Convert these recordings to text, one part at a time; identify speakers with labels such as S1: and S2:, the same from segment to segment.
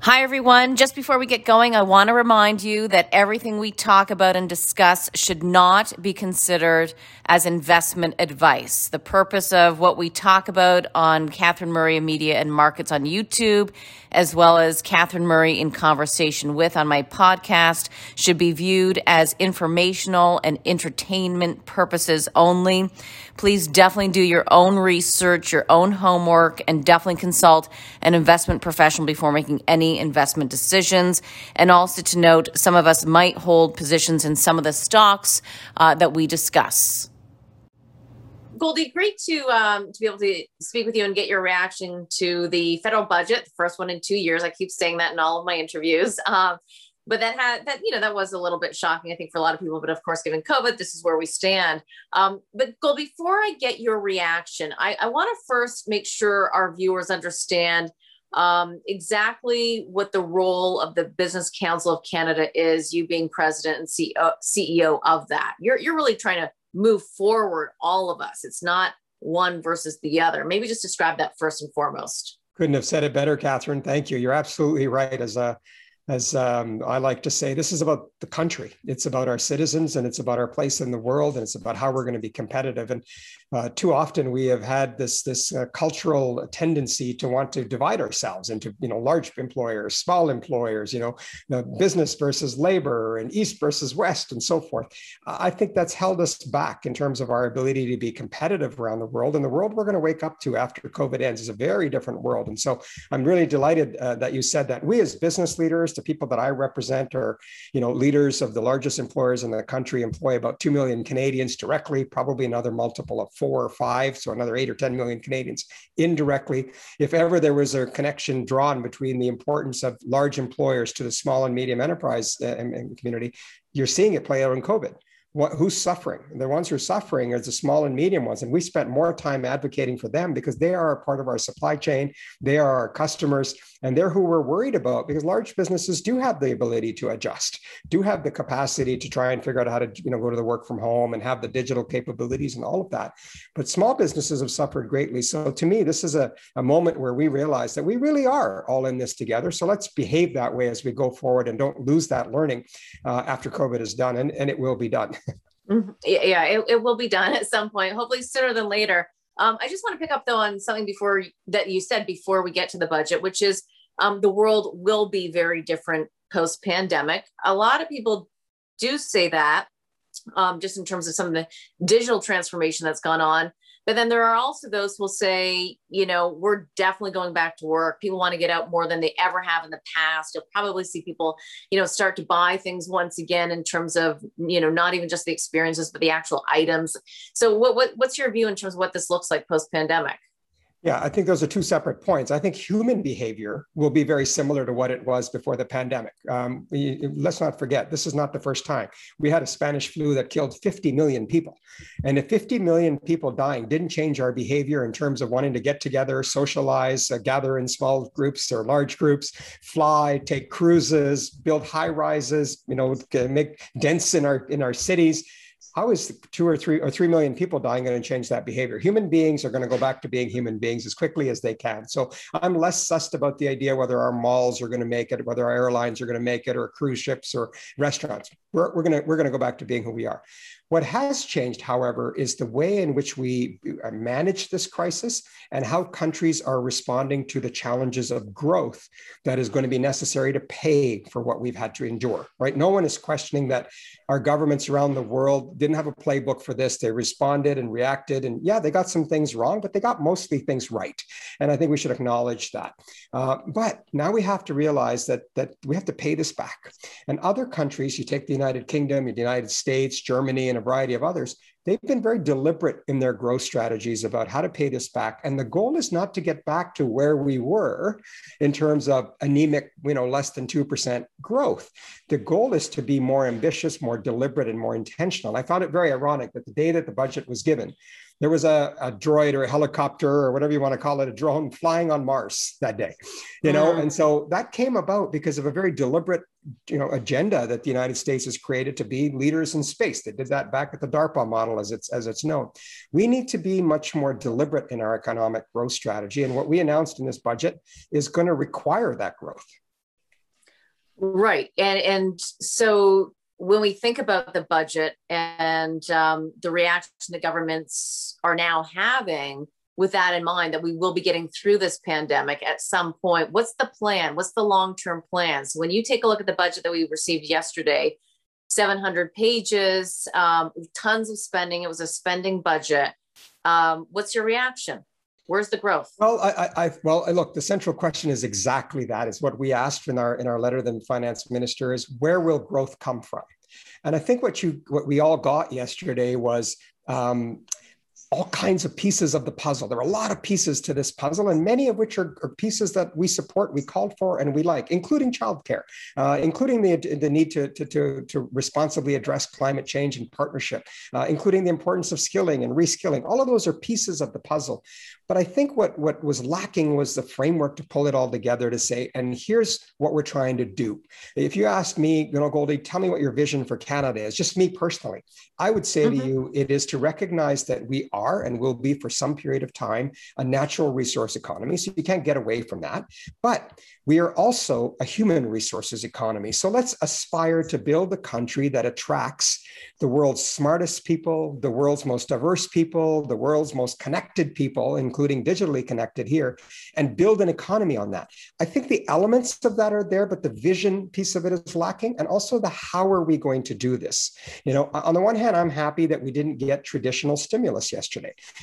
S1: Hi, everyone. Just before we get going, I want to remind you that everything we talk about and discuss should not be considered as investment advice. The purpose of what we talk about on Catherine Murray Media and Markets on YouTube, as well as Catherine Murray in Conversation with on my podcast, should be viewed as informational and entertainment purposes only. Please definitely do your own research, your own homework, and definitely consult an investment professional before making any investment decisions. And also to note, some of us might hold positions in some of the stocks uh, that we discuss. Goldy, great to um, to be able to speak with you and get your reaction to the federal budget, the first one in two years. I keep saying that in all of my interviews. Um, but that had that you know that was a little bit shocking, I think, for a lot of people. But of course, given COVID, this is where we stand. Um, but Gold, before I get your reaction, I, I want to first make sure our viewers understand um, exactly what the role of the Business Council of Canada is, you being president and CEO, CEO of that. You're, you're really trying to move forward all of us. It's not one versus the other. Maybe just describe that first and foremost.
S2: Couldn't have said it better, Catherine. Thank you. You're absolutely right. As a as um, I like to say, this is about the country. It's about our citizens and it's about our place in the world and it's about how we're going to be competitive. And uh, too often we have had this, this uh, cultural tendency to want to divide ourselves into, you know, large employers, small employers, you know, business versus labor and East versus West and so forth. I think that's held us back in terms of our ability to be competitive around the world. And the world we're going to wake up to after COVID ends is a very different world. And so I'm really delighted uh, that you said that. We as business leaders, the people that I represent are, you know, leaders of the largest employers in the country, employ about 2 million Canadians directly, probably another multiple of four or five, so another eight or 10 million Canadians indirectly. If ever there was a connection drawn between the importance of large employers to the small and medium enterprise uh, community, you're seeing it play out in COVID what, who's suffering? The ones who are suffering are the small and medium ones. And we spent more time advocating for them because they are a part of our supply chain. They are our customers, and they're who we're worried about because large businesses do have the ability to adjust, do have the capacity to try and figure out how to you know, go to the work from home and have the digital capabilities and all of that. But small businesses have suffered greatly. So to me, this is a, a moment where we realize that we really are all in this together. So let's behave that way as we go forward and don't lose that learning uh, after COVID is done. And, and it will be done.
S1: Mm-hmm. Yeah, it, it will be done at some point, hopefully sooner than later. Um, I just want to pick up though on something before that you said before we get to the budget, which is um, the world will be very different post pandemic. A lot of people do say that, um, just in terms of some of the digital transformation that's gone on. But then there are also those who will say, you know, we're definitely going back to work. People want to get out more than they ever have in the past. You'll probably see people, you know, start to buy things once again in terms of, you know, not even just the experiences, but the actual items. So what, what what's your view in terms of what this looks like post pandemic?
S2: Yeah, I think those are two separate points. I think human behavior will be very similar to what it was before the pandemic. Um, we, let's not forget, this is not the first time. We had a Spanish flu that killed 50 million people. And if 50 million people dying didn't change our behavior in terms of wanting to get together, socialize, uh, gather in small groups or large groups, fly, take cruises, build high rises, you know, make dents in our in our cities, how is two or three or three million people dying going to change that behavior? Human beings are going to go back to being human beings as quickly as they can. So I'm less sussed about the idea whether our malls are going to make it, whether our airlines are going to make it, or cruise ships or restaurants. We're, we're going to we're going to go back to being who we are. What has changed, however, is the way in which we uh, manage this crisis and how countries are responding to the challenges of growth that is going to be necessary to pay for what we've had to endure, right? No one is questioning that our governments around the world didn't have a playbook for this. They responded and reacted. And yeah, they got some things wrong, but they got mostly things right. And I think we should acknowledge that. Uh, but now we have to realize that, that we have to pay this back. And other countries, you take the United Kingdom, the United States, Germany, and a variety of others, they've been very deliberate in their growth strategies about how to pay this back. And the goal is not to get back to where we were in terms of anemic, you know, less than 2% growth. The goal is to be more ambitious, more deliberate, and more intentional. And I found it very ironic that the day that the budget was given, there was a, a, droid or a helicopter or whatever you want to call it, a drone flying on Mars that day, you know, mm. and so that came about because of a very deliberate, you know, agenda that the United States has created to be leaders in space. They did that back at the DARPA model, as it's as it's known. We need to be much more deliberate in our economic growth strategy, and what we announced in this budget is going to require that growth
S1: Right. And and so when we think about the budget and um, the reaction the governments are now having with that in mind that we will be getting through this pandemic at some point what's the plan? What's the long-term plan? So when you take a look at the budget that we received yesterday 700 pages um, tons of spending. It was a spending budget. Um, what's your reaction Where's the growth?
S2: Well, I, I, well, look, the central question is exactly that. Is what we asked in our in our letter to the finance minister is where will growth come from? And I think what you what we all got yesterday was um, all kinds of pieces of the puzzle. There are a lot of pieces to this puzzle, and many of which are, are pieces that we support, we called for, and we like, including childcare, uh, including the, the need to, to, to, to, responsibly address climate change and partnership, uh, including the importance of skilling and reskilling. All of those are pieces of the puzzle. But I think what, what was lacking was the framework to pull it all together to say, and here's what we're trying to do. If you ask me, you know, Goldy, tell me what your vision for Canada is, just me personally, I would say mm-hmm. to you, it is to recognize that we are and will be for some period of time a natural resource economy. So you can't get away from that. But we are also a human resources economy. So let's aspire to build a country that attracts the world's smartest people, the world's most diverse people, the world's most connected people, including digitally connected here, and build an economy on that. I think the elements of that are there, but the vision piece of it is lacking. And also the how are we going to do this? You know, on the one hand, I'm happy that we didn't get traditional stimulus yesterday.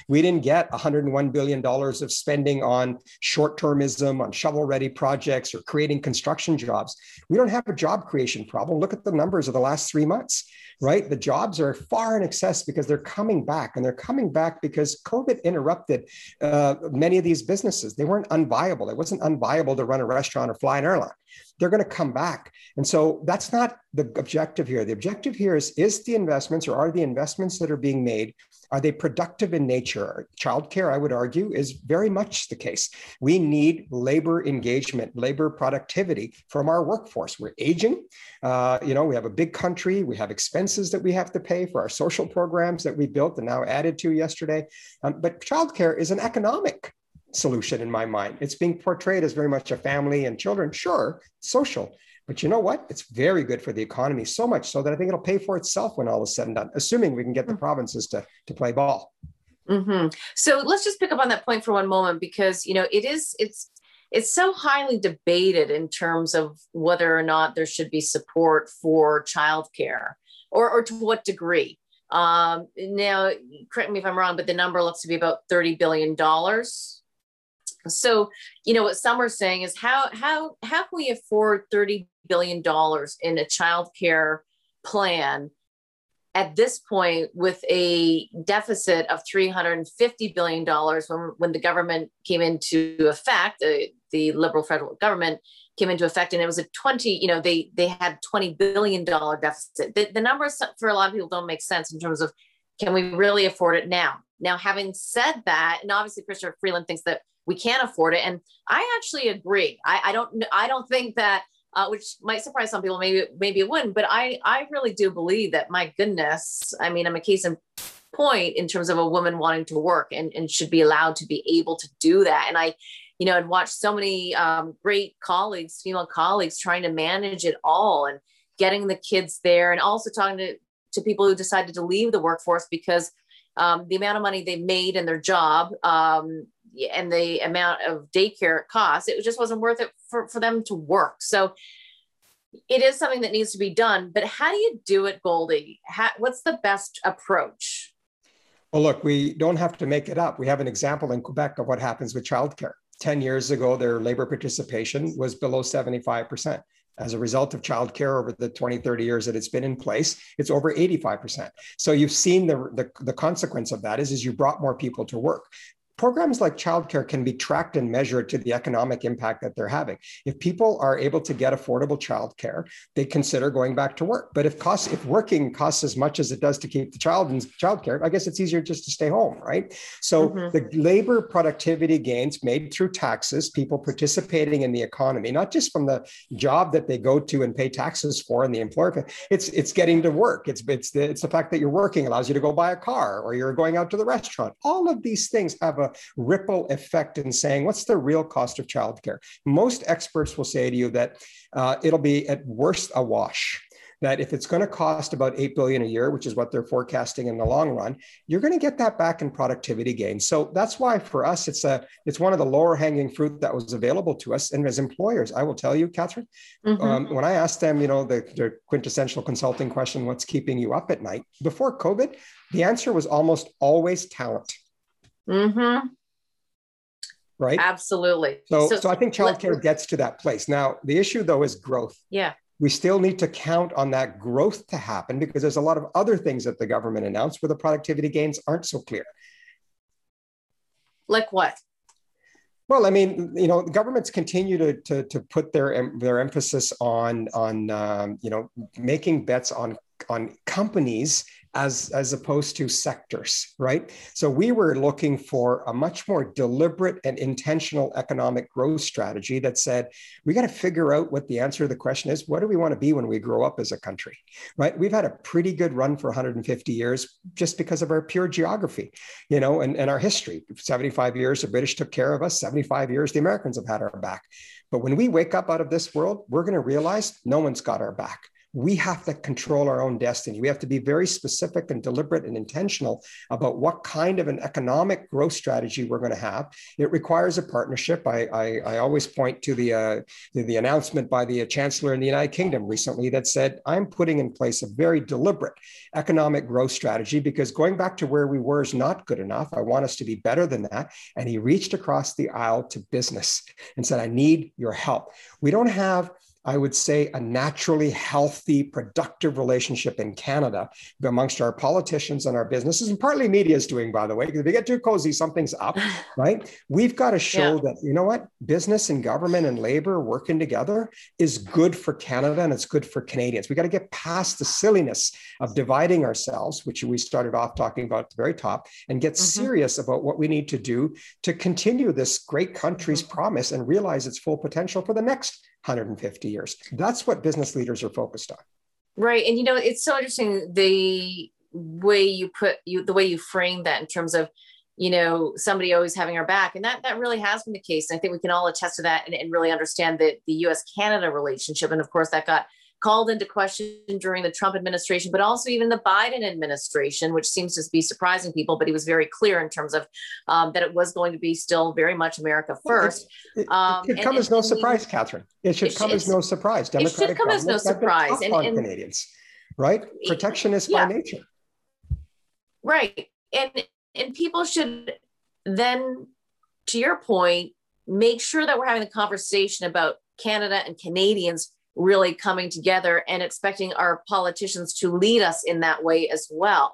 S2: We didn't get $101 billion of spending on short termism, on shovel ready projects projects or creating construction jobs. We don't have a job creation problem. Look at the numbers of the last three months, right? The jobs are far in excess because they're coming back, and they're coming back because COVID interrupted uh, many of these businesses. They weren't unviable. It wasn't unviable to run a restaurant or fly an airline they're going to come back. And so that's not the objective here. The objective here is is the investments or are the investments that are being made are they productive in nature? Childcare, I would argue, is very much the case. We need labor engagement, labor productivity from our workforce. We're aging. Uh, you know, we have a big country. We have expenses that we have to pay for our social programs that we built and now added to yesterday. Um, but childcare is an economic solution in my mind. It's being portrayed as very much a family and children, sure, social. But you know what? It's very good for the economy, so much so that I think it'll pay for itself when all is said and done, assuming we can get the mm. provinces to, to play ball.
S1: Mm-hmm. So let's just pick up on that point for one moment because you know it is it's it's so highly debated in terms of whether or not there should be support for childcare or or to what degree. Um, now, correct me if I'm wrong, but the number looks to be about thirty billion dollars so, you know, what some are saying is how how how can we afford thirty billion dollars in a child care plan at this point with a deficit of three hundred and fifty billion dollars when when the government came into effect, the, the liberal federal government came into effect, and it was a twenty. You know, they they had twenty billion dollar deficit. The, the numbers for a lot of people don't make sense in terms of can we really afford it now? Now, having said that, and obviously Chrystia Freeland thinks that we can't afford it. And I actually agree. I, I don't I don't think that uh, which might surprise some people, maybe maybe it wouldn't, but I I really do believe that my goodness, I mean, I'm a case in point in terms of a woman wanting to work and, and should be allowed to be able to do that. And I, you know, and watched so many um, great colleagues, female colleagues, trying to manage it all and getting the kids there, and also talking to to people who decided to leave the workforce because um, the amount of money they made in their job um, and the amount of daycare it costs, it just wasn't worth it for, for them to work. So it is something that needs to be done. But how do you do it, Goldy? How, what's the best approach?
S2: Well, look, we don't have to make it up. We have an example in Quebec of what happens with childcare. 10 years ago, their labor participation was below 75%. As a result of childcare over the 20, 30 years that it's been in place, it's over 85%. So you've seen the, the, the consequence of that is, is you brought more people to work programs like childcare can be tracked and measured to the economic impact that they're having. If people are able to get affordable childcare, they consider going back to work. But if costs, if working costs as much as it does to keep the child in childcare, I guess it's easier just to stay home, right? So mm-hmm. the labor productivity gains made through taxes, people participating in the economy, not just from the job that they go to and pay taxes for and the employer, it's it's getting to work. It's it's the it's the fact that you're working allows you to go buy a car or you're going out to the restaurant. All of these things have a a ripple effect in saying, what's the real cost of childcare? Most experts will say to you that uh, it'll be at worst a wash that if it's going to cost about 8 billion a year which is what they're forecasting in the long run you're going to get that back in productivity gains so that's why for us it's a it's one of the lower hanging fruit that was available to us and as employers i will tell you catherine mm-hmm. um, when i asked them you know the, the quintessential consulting question what's keeping you up at night before covid the answer was almost always talent
S1: mm-hmm.
S2: Right?
S1: Absolutely.
S2: So, so, so i think childcare gets to that place. Now the issue though is growth.
S1: Yeah.
S2: We still need to count on that growth to happen because there's a lot of other things that the government announced where the productivity gains aren't so clear.
S1: Like what?
S2: Well, I mean, you know, governments continue to, to, to put their, their emphasis on, on um, you know, making bets on, on companies as, as opposed to sectors, right? So we were looking for a much more deliberate and intentional economic growth strategy that said, we got to figure out what the answer to the question is. What do we want to be when we grow up as a country, right? We've had a pretty good run for 150 years just because of our pure geography, you know, and, and our history. 75 years, the British took care of us. 75 years, the Americans have had our back. But when we wake up out of this world, we're going to realize no one's got our back we have to control our own destiny. We have to be very specific and deliberate and intentional about what kind of an economic growth strategy we're going to have. It requires a partnership. I, I, I always point to the, uh, the, the announcement by the Chancellor in the United Kingdom recently that said, I'm putting in place a very deliberate economic growth strategy because going back to where we were is not good enough. I want us to be better than that. And he reached across the aisle to business and said, I need your help. We don't have I would say, a naturally healthy, productive relationship in Canada amongst our politicians and our businesses, and partly media is doing, by the way, because if you get too cozy, something's up, right? We've got to show yeah. that, you know what, business and government and labor working together is good for Canada and it's good for Canadians. We got to get past the silliness of dividing ourselves, which we started off talking about at the very top, and get mm-hmm. serious about what we need to do to continue this great country's mm-hmm. promise and realize its full potential for the next 150 years. That's what business leaders are focused on.
S1: Right. And you know, it's so interesting the way you put you the way you frame that in terms of you know somebody always having our back and that that really has been the case and i think we can all attest to that and, and really understand that the us canada relationship and of course that got called into question during the Trump administration, but also even the Biden administration, which seems to be surprising people. But he was very clear in terms of um, that it was going to be still very much America first.
S2: It, it, um, it should come as no surprise, Catherine. It should come as no surprise.
S1: Democratic it should come as no surprise.
S2: And, and, Canadians, right? Protectionist yeah. by nature.
S1: Right, and and people should then, to your point, make sure that we're having the conversation about Canada and Canadians really coming together and expecting our politicians to lead us in that way as well.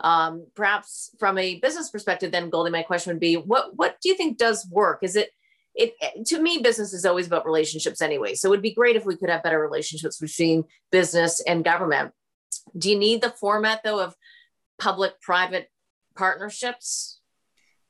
S1: Um, perhaps from a business perspective, then Goldy, my question would be, what what do you think does work? Is it it to me, business is always about relationships anyway. So it would be great if we could have better relationships between business and government. Do you need the format though of public-private partnerships?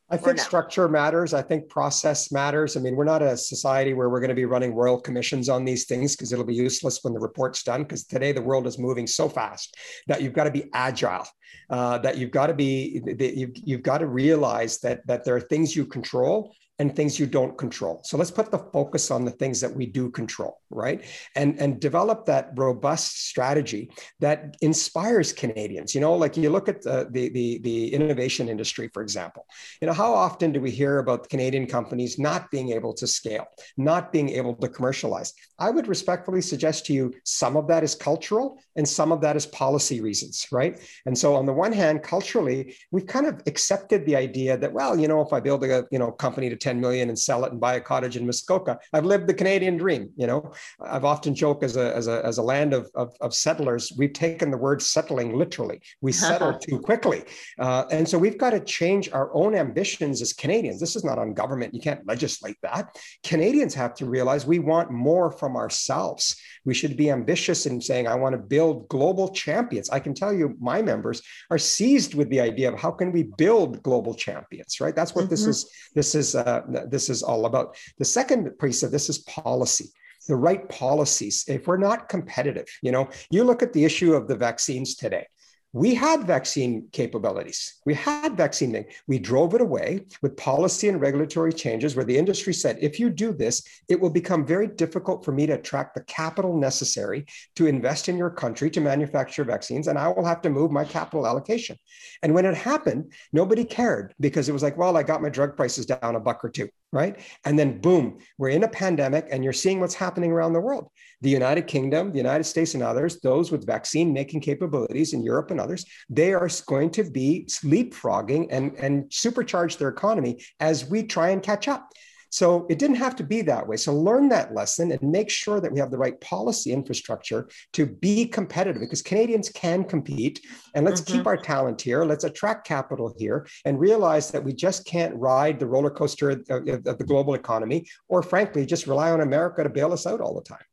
S2: I think no? structure matters. I think process matters. I mean, we're not a society where we're going to be running royal commissions on these things because it'll be useless when the report's done. Because today the world is moving so fast that you've got to be agile. Uh, that you've got to be, that you've, you've got to realize that that there are things you control and things you don't control. So let's put the focus on the things that we do control, right? And and develop that robust strategy that inspires Canadians. You know, like you look at the the the, the innovation industry, for example. You know, how often do we hear about Canadian companies not being able to scale, not being able to commercialize? I would respectfully suggest to you some of that is cultural and some of that is policy reasons, right? And so on the one hand, culturally, we've kind of accepted the idea that well, you know, if I build a you know company to 10 million and sell it and buy a cottage in Muskoka. I've lived the Canadian dream. You know, I've often joked as a, as a, as a land of, of, of settlers, we've taken the word settling literally. We settle too quickly. Uh, and so we've got to change our own ambitions as Canadians. This is not on government. You can't legislate that. Canadians have to realize we want more from ourselves. We should be ambitious in saying, I want to build global champions. I can tell you, my members are seized with the idea of how can we build global champions, right? That's what mm-hmm. this is. This is uh, this is all about. The second piece of this is policy the right policies. If we're not competitive, you know, you look at the issue of the vaccines today. We had vaccine capabilities. We had vaccine. We drove it away with policy and regulatory changes where the industry said, if you do this, it will become very difficult for me to attract the capital necessary to invest in your country to manufacture vaccines, and I will have to move my capital allocation. And when it happened, nobody cared because it was like, well, I got my drug prices down a buck or two, right? And then boom, we're in a pandemic and you're seeing what's happening around the world. The United Kingdom, the United States, and others, those with vaccine making capabilities in Europe and others, they are going to be leapfrogging and, and supercharge their economy as we try and catch up. So it didn't have to be that way. So learn that lesson and make sure that we have the right policy infrastructure to be competitive because Canadians can compete. And let's mm-hmm. keep our talent here. Let's attract capital here and realize that we just can't ride the roller coaster of, of the global economy or, frankly, just rely on America to bail us out all the time.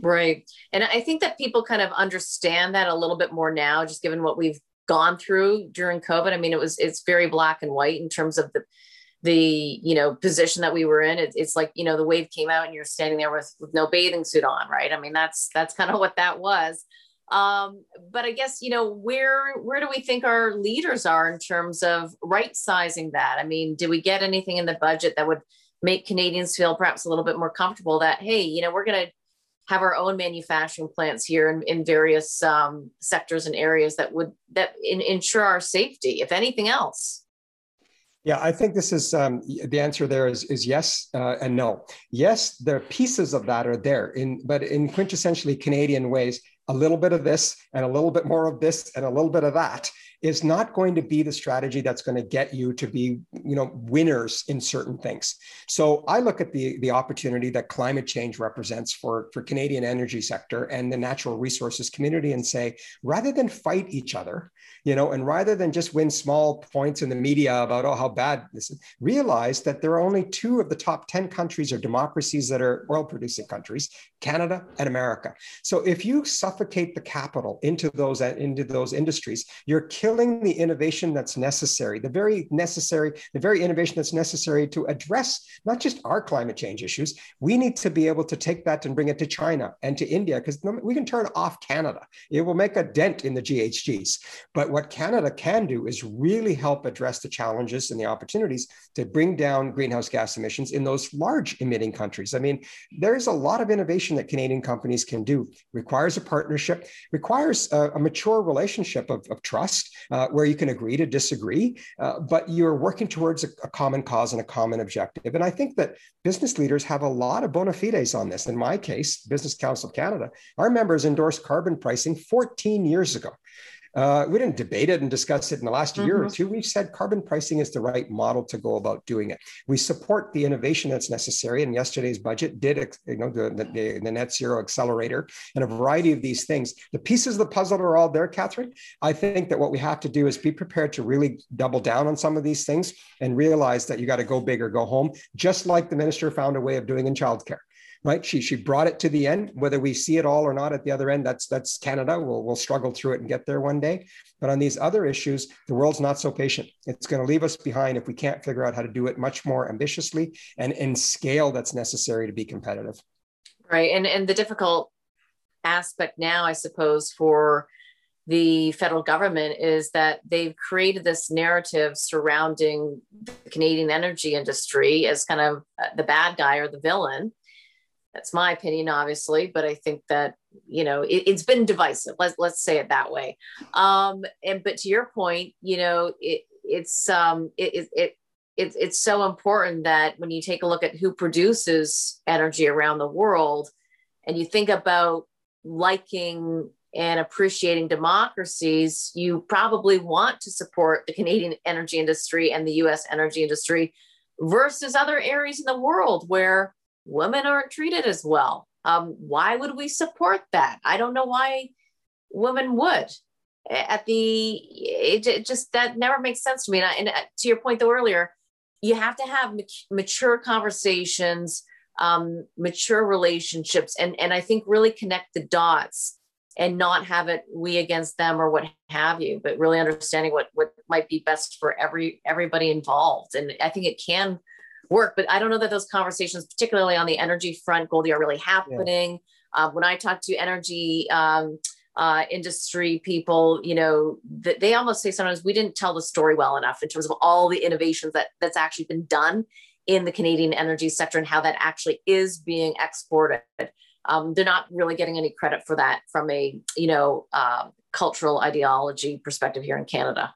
S1: Right. And I think that people kind of understand that a little bit more now, just given what we've gone through during COVID. I mean, it was, it's very black and white in terms of the, the, you know, position that we were in. It, it's like, you know, the wave came out and you're standing there with, with no bathing suit on, right? I mean, that's, that's kind of what that was. Um, but I guess, you know, where, where do we think our leaders are in terms of right sizing that? I mean, did we get anything in the budget that would make Canadians feel perhaps a little bit more comfortable that, hey, you know, we're going to, have our own manufacturing plants here in, in various um, sectors and areas that would that in, ensure our safety, if anything else.
S2: Yeah, I think this is um, the answer. There is is yes uh, and no. Yes, the pieces of that are there, in but in quintessentially Canadian ways, a little bit of this and a little bit more of this and a little bit of that is not going to be the strategy that's going to get you to be you know winners in certain things so i look at the the opportunity that climate change represents for for canadian energy sector and the natural resources community and say rather than fight each other you know and rather than just win small points in the media about oh how bad this is realize that there are only two of the top 10 countries or democracies that are oil producing countries canada and america so if you suffocate the capital into those into those industries you're killing the innovation that's necessary, the very necessary, the very innovation that's necessary to address not just our climate change issues. We need to be able to take that and bring it to China and to India because we can turn off Canada. It will make a dent in the GHGs. But what Canada can do is really help address the challenges and the opportunities to bring down greenhouse gas emissions in those large emitting countries. I mean, there's a lot of innovation that Canadian companies can do. Requires a partnership, requires a, a mature relationship of, of trust uh, where you can agree to disagree, uh, but you're working towards a, a, common cause and a common objective. And I think that business leaders have a lot of bona fides on this. In my case, Business Council of Canada, our members endorsed carbon pricing 14 years ago. Uh, we didn't debate it and discuss it in the last mm-hmm. year or mm-hmm. two. We've said carbon pricing is the right model to go about doing it. We support the innovation that's necessary. And yesterday's budget did, you know, the, the, the net zero accelerator and a variety of these things. The pieces of the puzzle are all there, Catherine. I think that what we have to do is be prepared to really double down on some of these things and realize that you got to go big or go home, just like the minister found a way of doing in childcare right? She she brought it to the end. Whether we see it all or not at the other end, that's that's Canada. We'll we'll struggle through it and get there one day. But on these other issues, the world's not so patient. It's going to leave us behind if we can't figure out how to do it much more ambitiously and in scale that's necessary to be competitive.
S1: Right, and and the difficult aspect now, I suppose, for the federal government is that they've created this narrative surrounding the Canadian energy industry as kind of uh, the bad guy or the villain that's my opinion, obviously, but I think that you know it, has been divisive. Let's let's say it that way. Um, and but to your point, you know, it, it's um, it, it, it it's it's so important that when you take a look at who produces energy around the world, and you think about liking and appreciating democracies, you probably want to support the Canadian energy industry and the US energy industry versus other areas in the world where women aren't treated as well. Um, why would we support that? I don't know why women would. At the it, it just that never makes sense to me. And, I, and, uh, to your point though earlier, you have to have mature conversations, um, mature relationships, and and I think really connect the dots and not have it we against them or what have you, but really understanding what what might be best for every everybody involved. And I think it can work. But I don't know that those conversations, particularly on the energy front, Goldy, are really happening. Yeah. Uh, when I talk to energy um, uh, industry people, you know, that they almost say sometimes we didn't tell the story well enough in terms of all the innovations that that's actually been done in the Canadian energy sector and how that actually is being exported. Um, they're not really getting any credit for that from a you know uh, cultural ideology perspective here in Canada.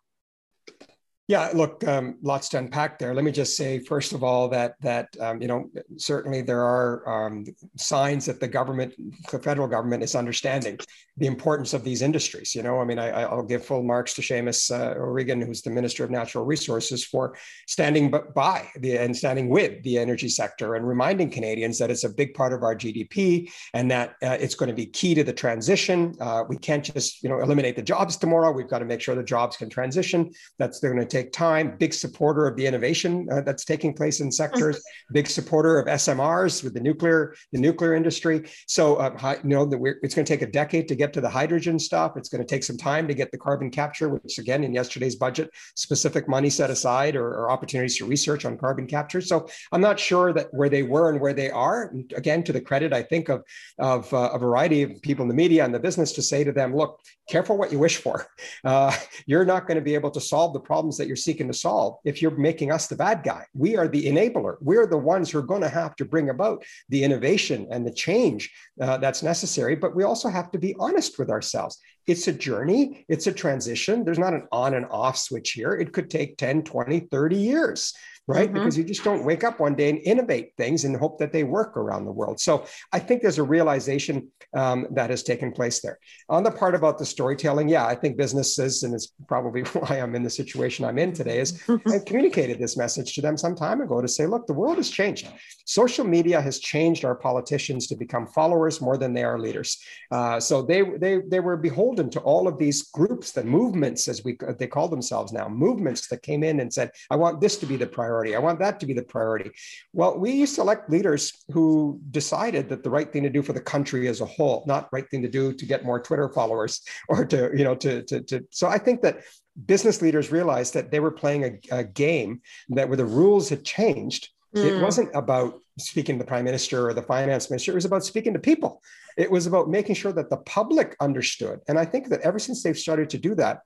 S2: Yeah, look, um, lots to unpack there. Let me just say, first of all, that that um, you know certainly there are um, signs that the government, the federal government, is understanding the importance of these industries. You know, I mean, I, will give full marks to Seamus uh, O'Regan, who's the Minister of Natural Resources, for standing by the and standing with the energy sector and reminding Canadians that it's a big part of our GDP and that uh, it's going to be key to the transition. Uh, we can't just you know eliminate the jobs tomorrow. We've got to make sure the jobs can transition. That's going to take time. Big supporter of the innovation uh, that's taking place in sectors. big supporter of SMRs with the nuclear the nuclear industry. So uh, you know that it's going to take a decade to get to the hydrogen stuff. It's going to take some time to get the carbon capture, which again in yesterday's budget, specific money set aside or, or opportunities to research on carbon capture. So I'm not sure that where they were and where they are. Again, to the credit I think of of uh, a variety of people in the media and the business to say to them, look, careful what you wish for. Uh, you're not going to be able to solve the problems that you're seeking to solve if you're making us the bad guy. We are the enabler. We're the ones who are going to have to bring about the innovation and the change uh, that's necessary. But we also have to be honest with ourselves. It's a journey, it's a transition. There's not an on and off switch here. It could take 10, 20, 30 years right? Mm-hmm. Because you just don't wake up one day and innovate things and hope that they work around the world. So I think there's a realization um, that has taken place there. On the part about the storytelling, yeah, I think businesses, and it's probably why I'm in the situation I'm in today, is I communicated this message to them some time ago to say, look, the world has changed. Social media has changed our politicians to become followers more than they are leaders. Uh, so they, they, they were beholden to all of these groups, the movements, as we they call themselves now, movements that came in and said, I want this to be the priority priority. I want that to be the priority. Well, we select leaders who decided that the right thing to do for the country as a whole, not right thing to do to get more Twitter followers or to, you know, to, to, to so I think that business leaders realized that they were playing a, a game that where the rules had changed. Mm. It wasn't about speaking to the prime minister or the finance minister. It was about speaking to people. It was about making sure that the public understood. And I think that ever since they've started to do that,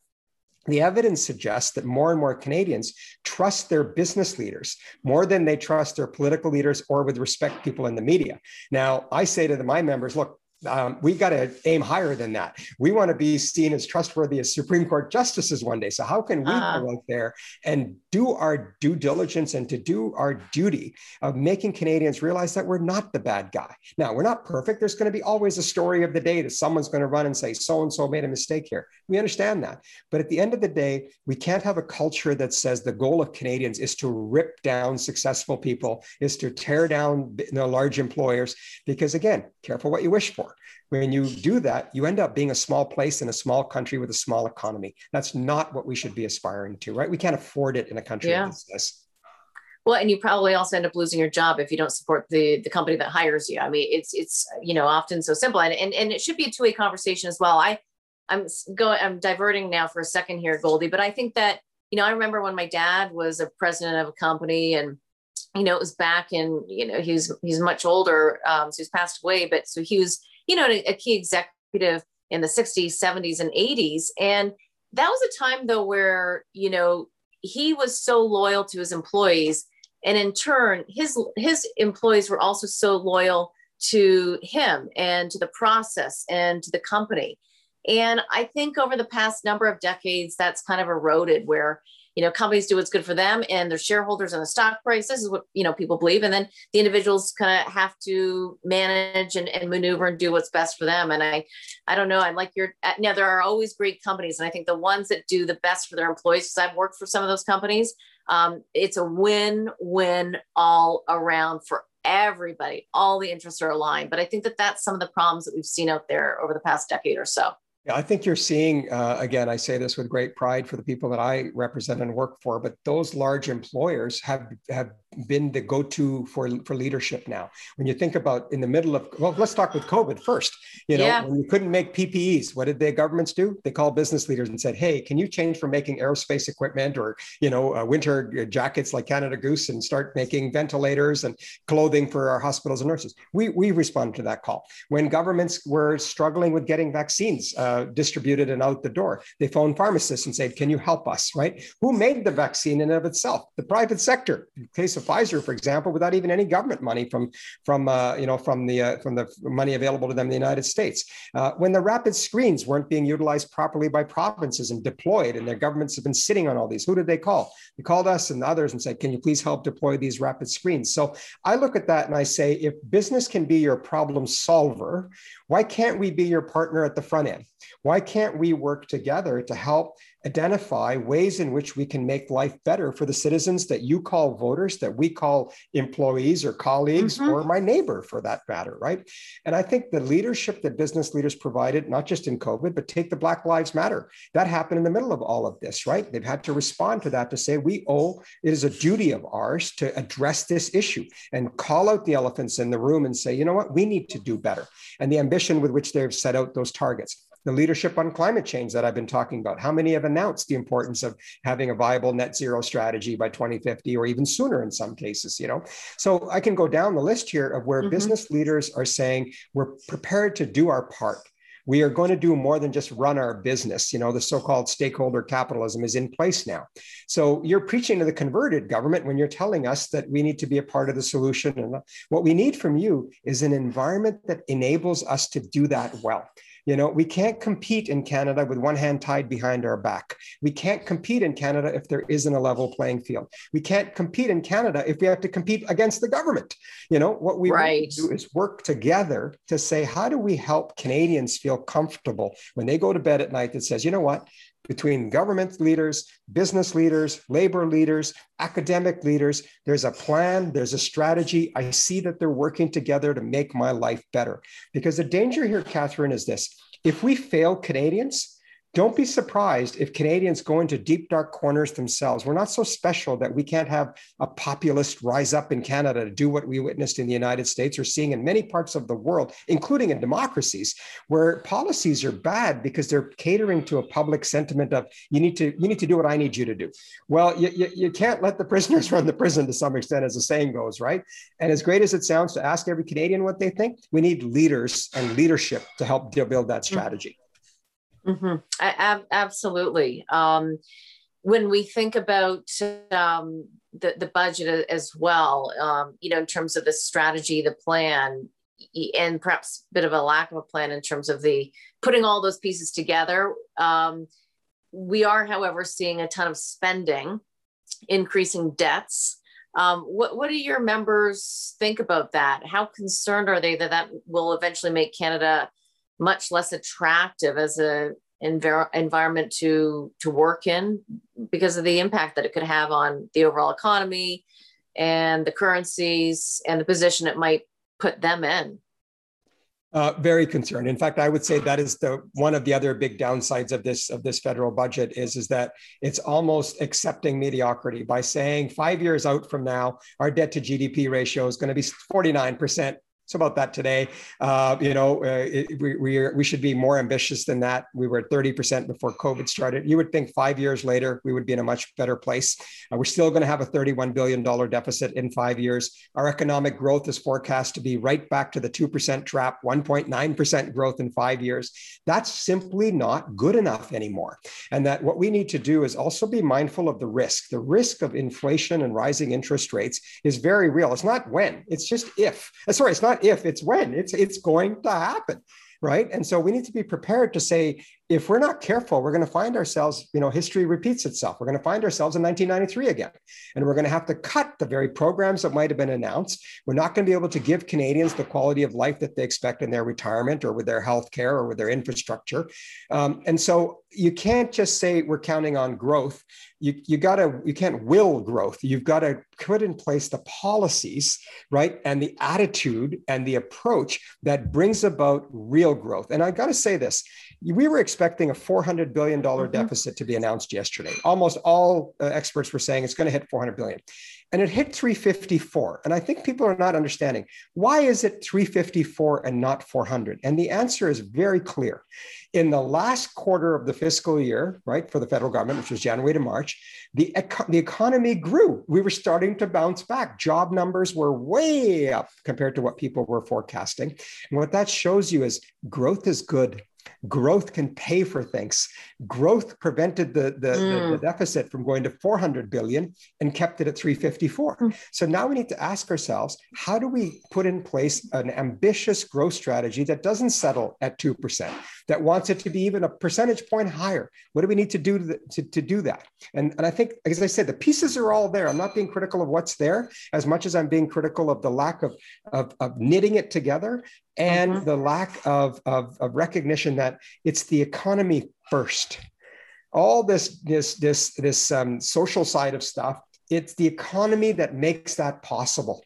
S2: the evidence suggests that more and more Canadians trust their business leaders more than they trust their political leaders or with respect people in the media. Now, I say to my members, look, um, we got to aim higher than that. We want to be seen as trustworthy as Supreme Court justices one day. So how can we uh-huh. go out there and do our due diligence and to do our duty of making Canadians realize that we're not the bad guy? Now we're not perfect. There's going to be always a story of the day that someone's going to run and say so and so made a mistake here. We understand that, but at the end of the day, we can't have a culture that says the goal of Canadians is to rip down successful people, is to tear down know, large employers, because again, careful what you wish for. When you do that, you end up being a small place in a small country with a small economy. That's not what we should be aspiring to, right? We can't afford it in a country yeah. like this.
S1: Well, and you probably also end up losing your job if you don't support the the company that hires you. I mean, it's it's you know often so simple, and and, and it should be a two way conversation as well. I I'm going I'm diverting now for a second here, Goldy, but I think that you know I remember when my dad was a president of a company and you know, it was back in, you know, he's he's much older, um, so he's passed away, but so he was, you know, a, key executive in the 60s, 70s, and 80s. And that was a time though where, you know, he was so loyal to his employees. And in turn, his his employees were also so loyal to him and to the process and to the company. And I think over the past number of decades, that's kind of eroded where you know companies do what's good for them and their shareholders and the stock price. This is what you know people believe. And then the individuals kind of have to manage and, and maneuver and do what's best for them. And i i don't know. I'm like you're uh, now there are always great companies. And i think the ones that do the best for their employees because i've worked for some of those companies um, it's a win-win all around for everybody. All the interests are aligned. But i think that that's some of the problems that we've seen out there over the past decade or so
S2: yeah, I think you're seeing, uh, again, I say this with great pride for the people that I represent and work for, but those large employers have, have been the go-to for for leadership now. When you think about in the middle of well, let's talk with COVID first. You know, yeah. when you couldn't make PPEs, what did the governments do? They called business leaders and said, "Hey, can you change from making aerospace equipment or you know uh, winter jackets like Canada Goose and start making ventilators and clothing for our hospitals and nurses?" We we responded to that call. When governments were struggling with getting vaccines uh, distributed and out the door, they phoned pharmacists and said, "Can you help us?" Right? Who made the vaccine in and of itself? The private sector. In case of Pfizer, for example, without even any government money from from uh, you know from the uh, from the money available to them in the United States. Uh, when the rapid screens weren't being utilized properly by provinces and deployed, and their governments have been sitting on all these, who did they call? They called us and others and said, "Can you please help deploy these rapid screens?" So I look at that and I say, if business can be your problem solver, why can't we be your partner at the front end? Why can't we work together to help identify ways in which we can make life better for the citizens that you call voters, that we call employees or colleagues mm-hmm. or my neighbor for that matter, right? And I think the leadership that business leaders provided, not just in COVID, but take the Black Lives Matter, that happened in the middle of all of this, right? They've had to respond to that to say, we owe, it is a duty of ours to address this issue and call out the elephants in the room and say, you know what, we need to do better. And the ambition with which they've set out those targets the leadership on climate change that I've been talking about. How many have announced the importance of having a viable net zero strategy by 2050 or even sooner in some cases, you know? So I can go down the list here of where mm-hmm. business leaders are saying we're prepared to do our part. We are going to do more than just run our business. You know, the so called stakeholder capitalism is in place now. So you're preaching to the converted government when you're telling us that we need to be a part of the solution. And what we need from you is an environment that enables us to do that well. You know, we can't compete in Canada with one hand tied behind our back. We can't compete in Canada if there isn't a level playing field. We can't compete in Canada if we have to compete against the government. You know, what we right. do is work together to say, how do we help Canadians feel comfortable when they go to bed at night that says, you know what, between government leaders, business leaders, labor leaders, academic leaders. There's a plan, there's a strategy. I see that they're working together to make my life better. Because the danger here, Catherine, is this if we fail Canadians, don't be surprised if Canadians go into deep, dark corners themselves. We're not so special that we can't have a populist rise up in Canada to do what we witnessed in the United States or seeing in many parts of the world, including in democracies, where policies are bad because they're catering to a public sentiment of you need to you need to do what I need you to do. Well, you, you, you can't let the prisoners run the prison to some extent, as the saying goes, right? And as great as it sounds to ask every Canadian what they think, we need leaders and leadership to help build that strategy.
S1: Mm-hmm. I, absolutely. Um, when we think about um, the, the budget as well, um, you know, in terms of the strategy, the plan, and perhaps a bit of a lack of a plan in terms of the putting all those pieces together. Um, we are, however, seeing a ton of spending, increasing debts. Um, what, what do your members think about that? How concerned are they that that will eventually make Canada much less attractive as a envir- environment to to work in because of the impact that it could have on the overall economy and the currencies and the position it might put them in
S2: uh, very concerned. In fact, I would say that is the one of the other big downsides of this of this federal budget is is that it's almost accepting mediocrity by saying five years out from now, our debt to GDP ratio is going to be forty nine percent it's about that today. Uh, you know, uh, it, we, we, are, we should be more ambitious than that. We were at 30% before COVID started. You would think five years later, we would be in a much better place. Uh, we're still going to have a $31 billion deficit in five years. Our economic growth is forecast to be right back to the 2% trap, 1.9% growth in five years. That's simply not good enough anymore. And that what we need to do is also be mindful of the risk. The risk of inflation and rising interest rates is very real. It's not when, it's just if. Uh, sorry, it's not if, it's when. It's it's going to happen right and so we need to be prepared to say if we're not careful we're going to find ourselves you know history repeats itself. We're going to find ourselves in 1993 again and we're going to have to cut the very programs that might have been announced. We're not going to be able to give canadians the quality of life that they expect in their retirement or with their health care or with their infrastructure. Um, and so you can't just say we're counting on growth. You, you gotta you can't will growth. You've got to put in place the policies right and the attitude and the approach that brings about real growth. And i got to say this we were expecting a $400 billion mm-hmm. deficit to be announced yesterday almost all uh, experts were saying it's going to hit 400 billion and it hit 354. And I think people are not understanding why is it 354 and not 400? And the answer is very clear. In the last quarter of the fiscal year, right, for the federal government, which was January to March, the, the economy grew. We were starting to bounce back. Job numbers were way up compared to what people were forecasting. And what that shows you is growth is good growth can pay for things. Growth prevented the, the, mm. the, the, deficit from going to 400 billion and kept it at 354. Mm. So now we need to ask ourselves how do we put in place an ambitious growth strategy that doesn't settle at 2%, that wants it to be even a percentage point higher? What do we need to do to, to, to do that? And, and I think, as I said, the pieces are all there. I'm not being critical of what's there as much as I'm being critical of the lack of, of, of knitting it together and mm-hmm. the lack of, of, of recognition that it's the economy first. All this this this this um, social side of stuff, it's the economy that makes that possible.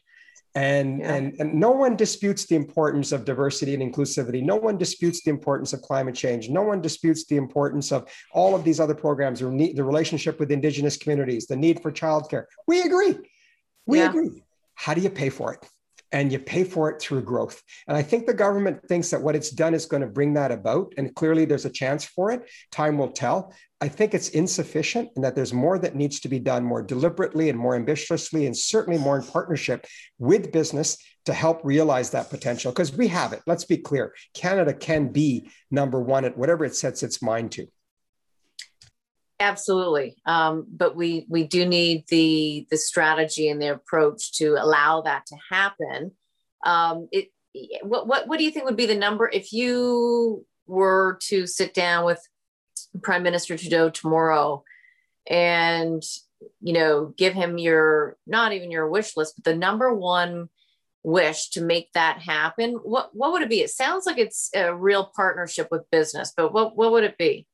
S2: And, yeah. and, and no one disputes the importance of diversity and inclusivity. No one disputes the importance of climate change. No one disputes the importance of all of these other programs, the relationship with Indigenous communities, the need for childcare. We agree. We yeah. agree. How do you pay for it? And you pay for it through growth. And I think the government thinks that what it's done is going to bring that about. And clearly there's a chance for it. Time will tell. I think it's insufficient and that there's more that needs to be done more deliberately and more ambitiously, and certainly more in partnership with business to help realize that potential. Because we have it. Let's be clear Canada can be number one at whatever it sets its mind to.
S1: Absolutely, um, but we we do need the the strategy and the approach to allow that to happen. Um, it what what what do you think would be the number if you were to sit down with Prime Minister Trudeau tomorrow and you know give him your not even your wish list, but the number one wish to make that happen? What what would it be? It sounds like it's a real partnership with business, but what what would it be?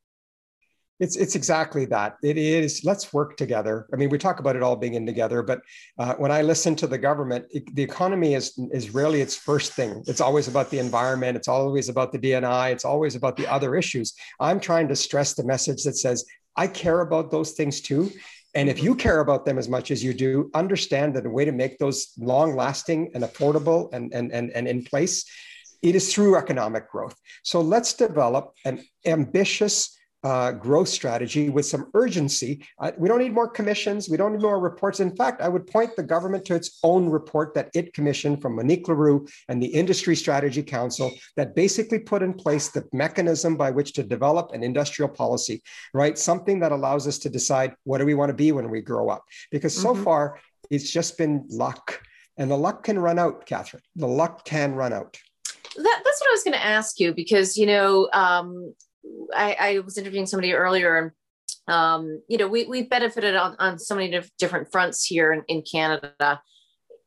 S2: It's it's exactly that. It is. Let's work together. I mean, we talk about it all being in together, but uh, when I listen to the government, it, the economy is is really its first thing. It's always about the environment. It's always about the DNI. It's always about the other issues. I'm trying to stress the message that says I care about those things too. And if you care about them as much as you do, understand that a way to make those long lasting and affordable and, and, and, and in place, it is through economic growth. So let's develop an ambitious uh, growth strategy with some urgency. Uh, we don't need more commissions. We don't need more reports. In fact, I would point the government to its own report that it commissioned from Monique Leroux and the Industry Strategy Council that basically put in place the mechanism by which to develop an industrial policy, right? Something that allows us to decide what do we want to be when we grow up. Because so mm-hmm. far, it's just been luck. And the luck can run out, Catherine. The luck can run out.
S1: That, that's what I was going to ask you because, you know, um, I, I was interviewing somebody earlier and um, you know, we, we benefited on, on so many different fronts here in, in Canada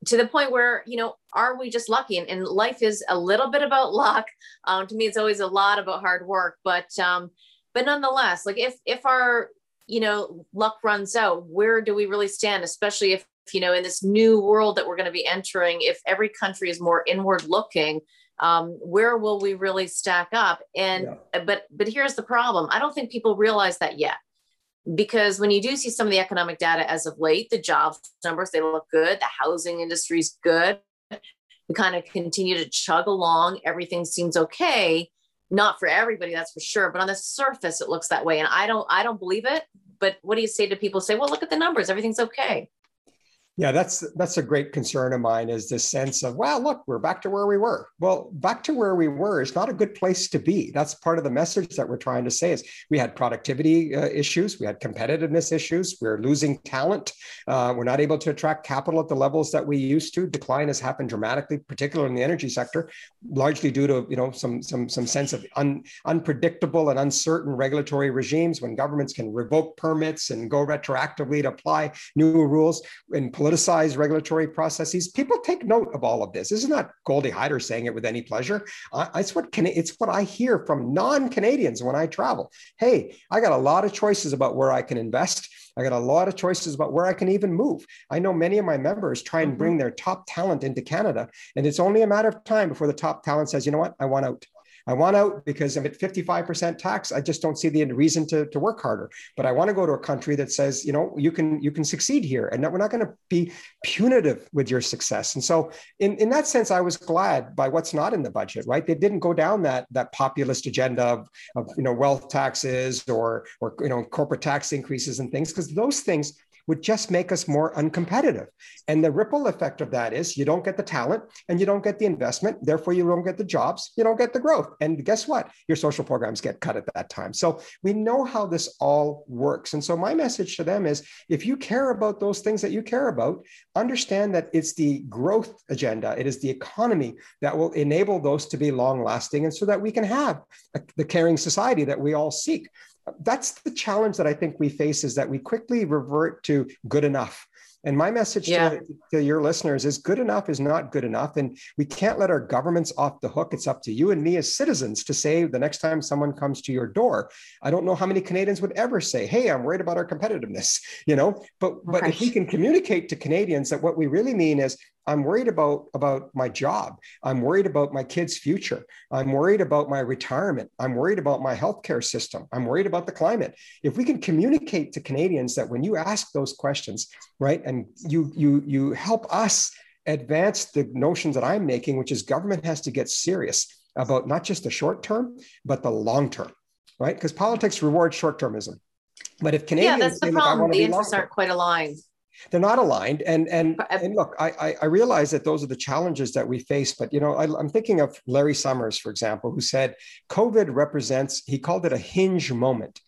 S1: to the point where, you know, are we just lucky? And, and life is a little bit about luck. Um, to me, it's always a lot about hard work, but, um, but nonetheless, like if, if our, you know, luck runs out, where do we really stand? Especially if, you know, in this new world that we're going to be entering, if every country is more inward looking, um, where will we really stack up? And yeah. but but here's the problem. I don't think people realize that yet. Because when you do see some of the economic data as of late the jobs numbers they look good. The housing industry is good. We kind of continue to chug along. Everything seems okay. Not for everybody that's for sure. But on the surface it looks that way. And i don't i don't believe it. But what do you say to people? Say well look at the numbers. Everything's okay
S2: yeah, that's that's a great concern of mine is this sense of, well, look, we're back to where we were. Well, back to where we were is not a good place to be. That's part of the message that we're trying to say is we had productivity uh, issues, we had competitiveness issues, we're losing talent, uh, we're not able to attract capital at the levels that we used to. Decline has happened dramatically, particularly in the energy sector, largely due to you know some some some sense of un, unpredictable and uncertain regulatory regimes when governments can revoke permits and go retroactively to apply new rules and politicized regulatory processes. People take note of all of this. This is not Goldy Hyder saying it with any pleasure. Uh, it's what can, it's what I hear from non-Canadians when I travel. Hey, I got a lot of choices about where I can invest. I got a lot of choices about where I can even move. I know many of my members try and bring mm-hmm. their top talent into Canada, and it's only a matter of time before the top talent says, "You know what? I want out." I want out because I'm at 55% tax. I just don't see the reason to, to work harder. But I want to go to a country that says, you know, you can you can succeed here, and that we're not going to be punitive with your success. And so, in, in that sense, I was glad by what's not in the budget. Right, they didn't go down that that populist agenda of, of you know wealth taxes or or you know corporate tax increases and things because those things would just make us more uncompetitive. And the ripple effect of that is you don't get the talent and you don't get the investment. Therefore, you don't get the jobs, you don't get the growth. And guess what? Your social programs get cut at that time. So we know how this all works. And so my message to them is if you care about those things that you care about, understand that it's the growth agenda, it is the economy that will enable those to be long lasting and so that we can have the caring society that we all seek that's the challenge that I think we face is that we quickly revert to good enough. And my message yeah. to, to, your listeners is good enough is not good enough. And we can't let our governments off the hook. It's up to you and me as citizens to say the next time someone comes to your door. I don't know how many Canadians would ever say, Hey, I'm worried about our competitiveness, you know, but, but if we can communicate to Canadians that what we really mean is I'm worried about, about my job. I'm worried about my kids' future. I'm worried about my retirement. I'm worried about my healthcare system. I'm worried about the climate. If we can communicate to Canadians that when you ask those questions, right, and you you you help us advance the notions that I'm making, which is government has to get serious about not just the short term, but the long term, right? Because politics rewards short termism. But if Canadians,
S1: yeah, that's the problem. The interests aren't quite aligned
S2: they're not aligned. And and, and look, I, I realize that those are the challenges that we face. But you know, I, I'm thinking of Larry Summers, for example, who said COVID represents. He called it a hinge moment,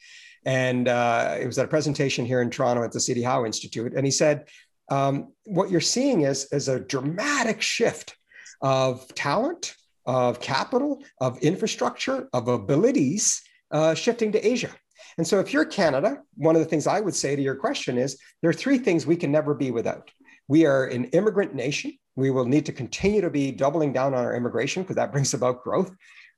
S2: and uh, it was at a presentation here in Toronto at the C.D. Howe Institute. And he said, um, what you're seeing is is a dramatic shift of talent, of capital, of infrastructure, of abilities uh, shifting to Asia. And so, if you're Canada, one of the things I would say to your question is there are three things we can never be without. We are an immigrant nation. We will need to continue to be doubling down on our immigration because that brings about growth.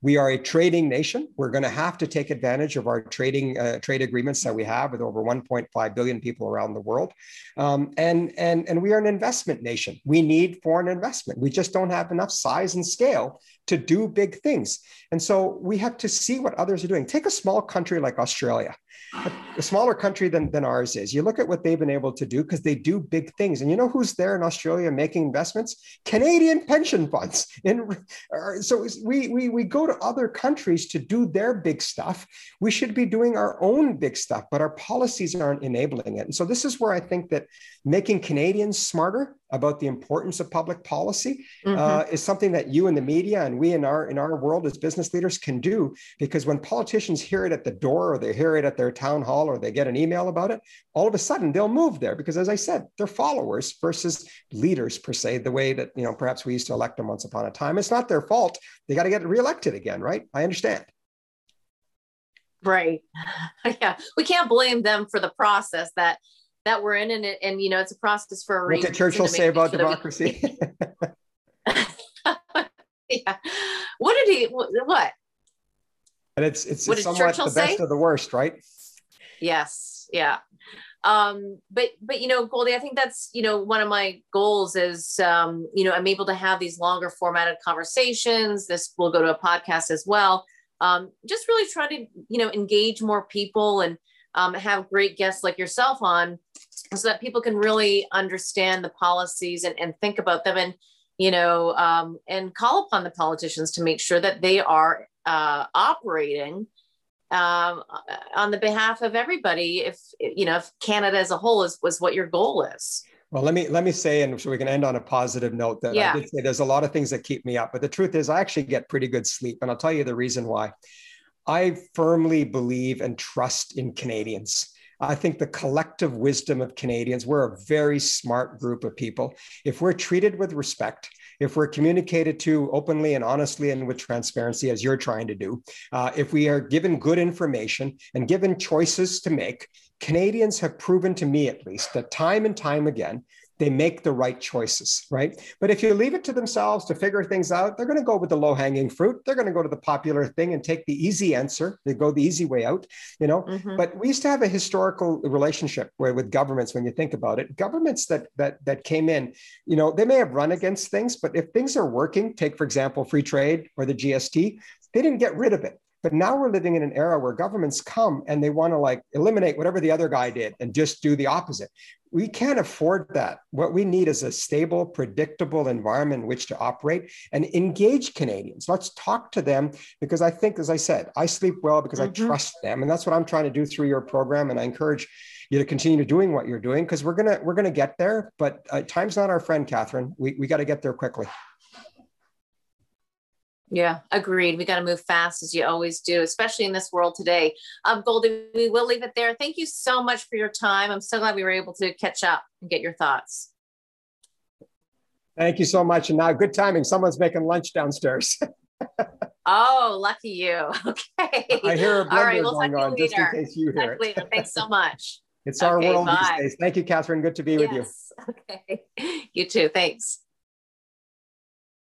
S2: We are a trading nation. We're going to have to take advantage of our trading uh, trade agreements that we have with over 1.5 billion people around the world. Um, and, and, and we are an investment nation. We need foreign investment. We just don't have enough size and scale to do big things. And so we have to see what others are doing. Take a small country like Australia, a, smaller country than, than ours is. You look at what they've been able to do because they do big things. And you know who's there in Australia making investments? Canadian pension funds. And uh, so we, we, we go to other countries to do their big stuff. We should be doing our own big stuff, but our policies aren't enabling it. And so this is where I think that making Canadians smarter about the importance of public policy mm-hmm. uh, is something that you and the media and we in our in our world as business leaders can do because when politicians hear it at the door or they hear it at their town hall or they get an email about it all of a sudden they'll move there because as i said they're followers versus leaders per se the way that you know perhaps we used to elect them once upon a time. It's not their fault. They got to get reelected again right? I understand.
S1: Right. Yeah. We can't blame them for the process that that we're in and it, and you know it's a process for a
S2: what reason. What did Churchill say about sure democracy?
S1: yeah. What did he? What?
S2: And it's it's, it's somewhat Churchill the best say? of the worst, right?
S1: Yes. Yeah. Um, but but you know, Goldy, I think that's you know one of my goals is um, you know I'm able to have these longer formatted conversations. This will go to a podcast as well. Um, just really try to you know engage more people and um, have great guests like yourself on so that people can really understand the policies and, and think about them and you know um, and call upon the politicians to make sure that they are uh, operating um, on the behalf of everybody if you know if canada as a whole is was what your goal is
S2: well, let me let me say, and so we can end on a positive note. That yeah. I did say there's a lot of things that keep me up, but the truth is, I actually get pretty good sleep, and I'll tell you the reason why. I firmly believe and trust in Canadians. I think the collective wisdom of Canadians, we're a very smart group of people. If we're treated with respect, if we're communicated to openly and honestly and with transparency, as you're trying to do, uh, if we are given good information and given choices to make, Canadians have proven to me, at least, that time and time again, they make the right choices, right? But if you leave it to themselves to figure things out, they're going to go with the low hanging fruit. They're going to go to the popular thing and take the easy answer. They go the easy way out, you know. Mm-hmm. But we used to have a historical relationship where, with governments, when you think about it, governments that that that came in, you know, they may have run against things, but if things are working, take for example free trade or the GST, they didn't get rid of it. But now we're living in an era where governments come and they want to like eliminate whatever the other guy did and just do the opposite we can't afford that. What we need is a stable, predictable environment in which to operate and engage Canadians. Let's talk to them because I think, as I said, I sleep well because mm-hmm. I trust them, and that's what I'm trying to do through your program. And I encourage you to continue doing what you're doing because we're gonna we're gonna get there. But uh, time's not our friend, Catherine. We we got to get there quickly.
S1: Yeah, agreed. We got to move fast as you always do, especially in this world today. Um, Goldy, we will leave it there. Thank you so much for your time. I'm so glad we were able to catch up and get your thoughts.
S2: Thank you so much. And now, good timing. Someone's making lunch downstairs.
S1: oh, lucky you. Okay.
S2: I hear a blender right, we'll going on just in case you hear
S1: it. Thanks so much.
S2: it's okay, our world bye. these days. Thank you, Catherine. Good to be yes. with you.
S1: Okay. You too. Thanks.